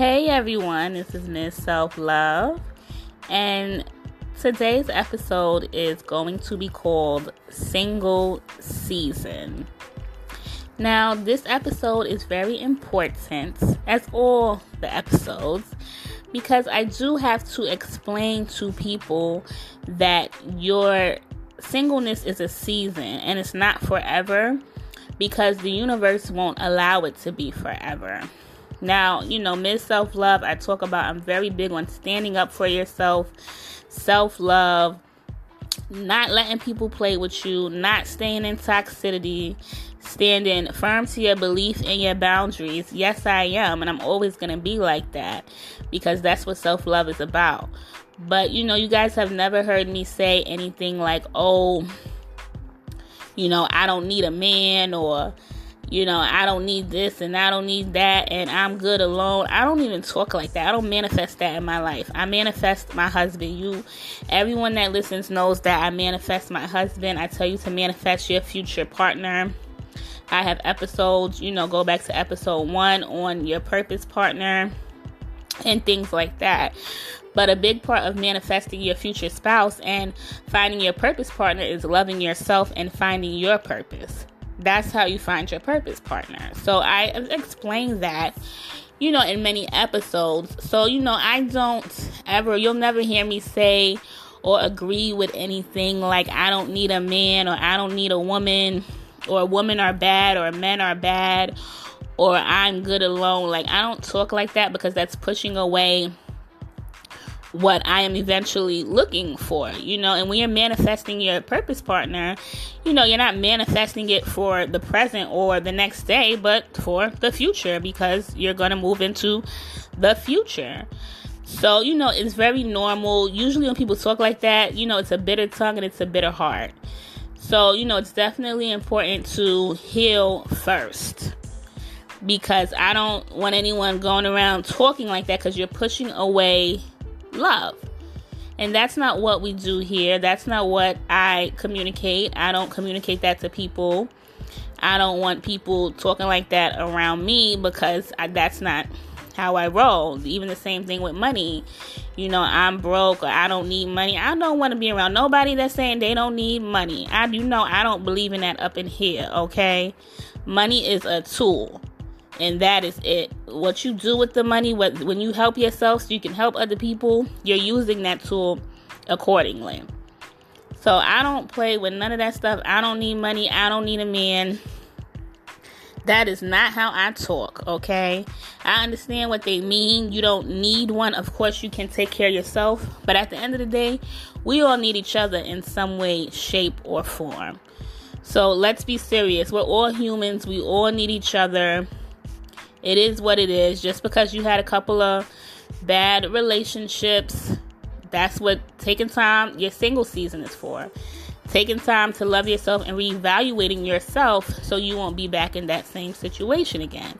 Hey everyone, this is Miss Self Love, and today's episode is going to be called Single Season. Now, this episode is very important, as all the episodes, because I do have to explain to people that your singleness is a season and it's not forever because the universe won't allow it to be forever. Now, you know, Miss Self Love, I talk about, I'm very big on standing up for yourself, self love, not letting people play with you, not staying in toxicity, standing firm to your belief and your boundaries. Yes, I am, and I'm always going to be like that because that's what self love is about. But, you know, you guys have never heard me say anything like, oh, you know, I don't need a man or you know, I don't need this and I don't need that and I'm good alone. I don't even talk like that. I don't manifest that in my life. I manifest my husband. You everyone that listens knows that I manifest my husband. I tell you to manifest your future partner. I have episodes, you know, go back to episode 1 on your purpose partner and things like that. But a big part of manifesting your future spouse and finding your purpose partner is loving yourself and finding your purpose that's how you find your purpose partner. So I explained that, you know, in many episodes. So, you know, I don't ever, you'll never hear me say or agree with anything like I don't need a man or I don't need a woman or women are bad or men are bad or I'm good alone. Like, I don't talk like that because that's pushing away what I am eventually looking for, you know. And when you're manifesting your purpose partner, you know, you're not manifesting it for the present or the next day, but for the future because you're going to move into the future. So, you know, it's very normal. Usually, when people talk like that, you know, it's a bitter tongue and it's a bitter heart. So, you know, it's definitely important to heal first because I don't want anyone going around talking like that because you're pushing away love. And that's not what we do here. That's not what I communicate. I don't communicate that to people. I don't want people talking like that around me because I, that's not how I roll. Even the same thing with money. You know, I'm broke or I don't need money. I don't want to be around nobody that's saying they don't need money. I do know I don't believe in that up in here, okay? Money is a tool and that is it. What you do with the money, what, when you help yourself so you can help other people, you're using that tool accordingly. So I don't play with none of that stuff. I don't need money. I don't need a man. That is not how I talk, okay? I understand what they mean. You don't need one. Of course, you can take care of yourself. But at the end of the day, we all need each other in some way, shape, or form. So let's be serious. We're all humans. We all need each other. It is what it is. Just because you had a couple of bad relationships, that's what taking time, your single season is for. Taking time to love yourself and reevaluating yourself so you won't be back in that same situation again.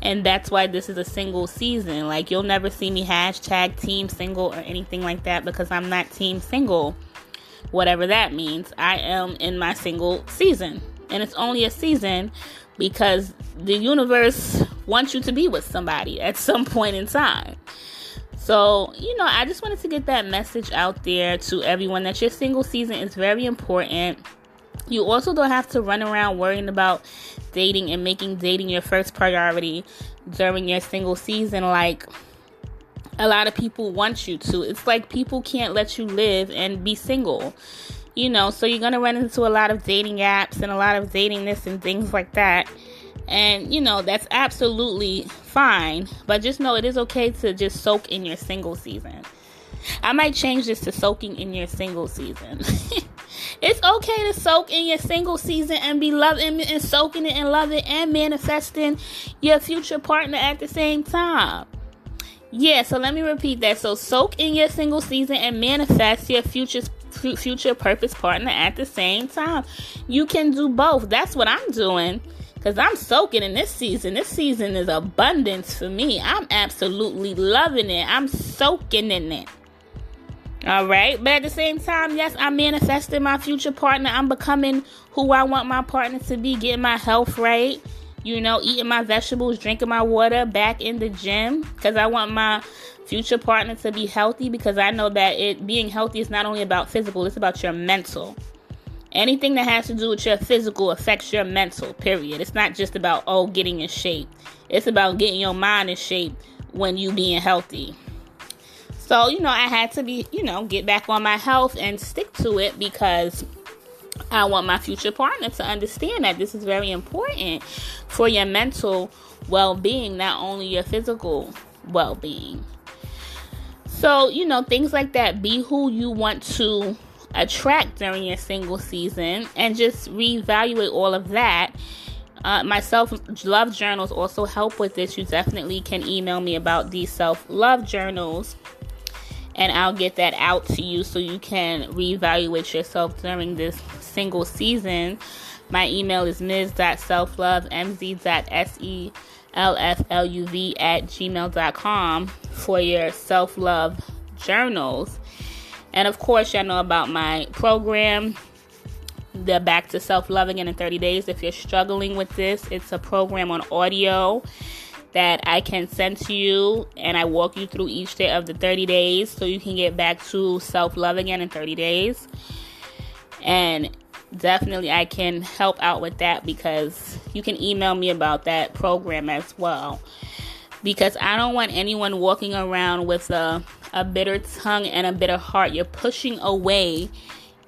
And that's why this is a single season. Like, you'll never see me hashtag team single or anything like that because I'm not team single. Whatever that means, I am in my single season. And it's only a season because the universe wants you to be with somebody at some point in time. So, you know, I just wanted to get that message out there to everyone that your single season is very important. You also don't have to run around worrying about dating and making dating your first priority during your single season like a lot of people want you to. It's like people can't let you live and be single. You know, so you're going to run into a lot of dating apps and a lot of dating this and things like that. And you know, that's absolutely fine, but just know it is okay to just soak in your single season. I might change this to soaking in your single season. it's okay to soak in your single season and be loving and soaking it and loving and manifesting your future partner at the same time. Yeah, so let me repeat that. So soak in your single season and manifest your future future purpose partner at the same time. You can do both. That's what I'm doing. Because I'm soaking in this season. This season is abundance for me. I'm absolutely loving it. I'm soaking in it. All right. But at the same time, yes, I'm manifesting my future partner. I'm becoming who I want my partner to be, getting my health right, you know, eating my vegetables, drinking my water, back in the gym because I want my future partner to be healthy because I know that it being healthy is not only about physical, it's about your mental. Anything that has to do with your physical affects your mental, period. It's not just about oh getting in shape. It's about getting your mind in shape when you being healthy. So, you know, I had to be, you know, get back on my health and stick to it because I want my future partner to understand that this is very important for your mental well being, not only your physical well being. So, you know, things like that. Be who you want to attract during your single season and just reevaluate all of that. Uh, my self love journals also help with this. You definitely can email me about these self love journals and I'll get that out to you so you can reevaluate yourself during this single season. My email is ms.selflovemz.selfluv at gmail.com for your self love journals. And of course, y'all know about my program, the Back to Self Loving Again in 30 Days. If you're struggling with this, it's a program on audio that I can send to you, and I walk you through each day of the 30 days so you can get back to self love again in 30 days. And definitely, I can help out with that because you can email me about that program as well. Because I don't want anyone walking around with a, a bitter tongue and a bitter heart. You're pushing away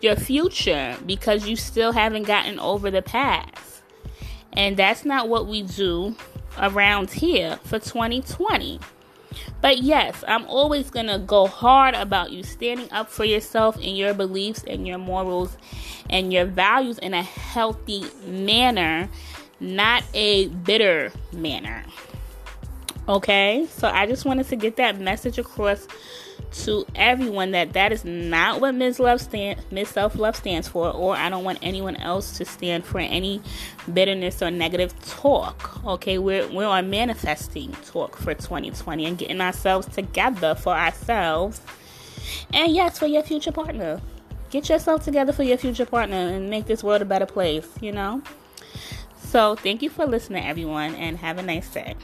your future because you still haven't gotten over the past. And that's not what we do around here for 2020. But yes, I'm always going to go hard about you standing up for yourself and your beliefs and your morals and your values in a healthy manner, not a bitter manner. Okay? So I just wanted to get that message across to everyone that that is not what Ms. Love stand. Self Love stands for, or I don't want anyone else to stand for any bitterness or negative talk. Okay, we're we're on manifesting talk for 2020 and getting ourselves together for ourselves, and yes, for your future partner. Get yourself together for your future partner and make this world a better place. You know. So thank you for listening, everyone, and have a nice day.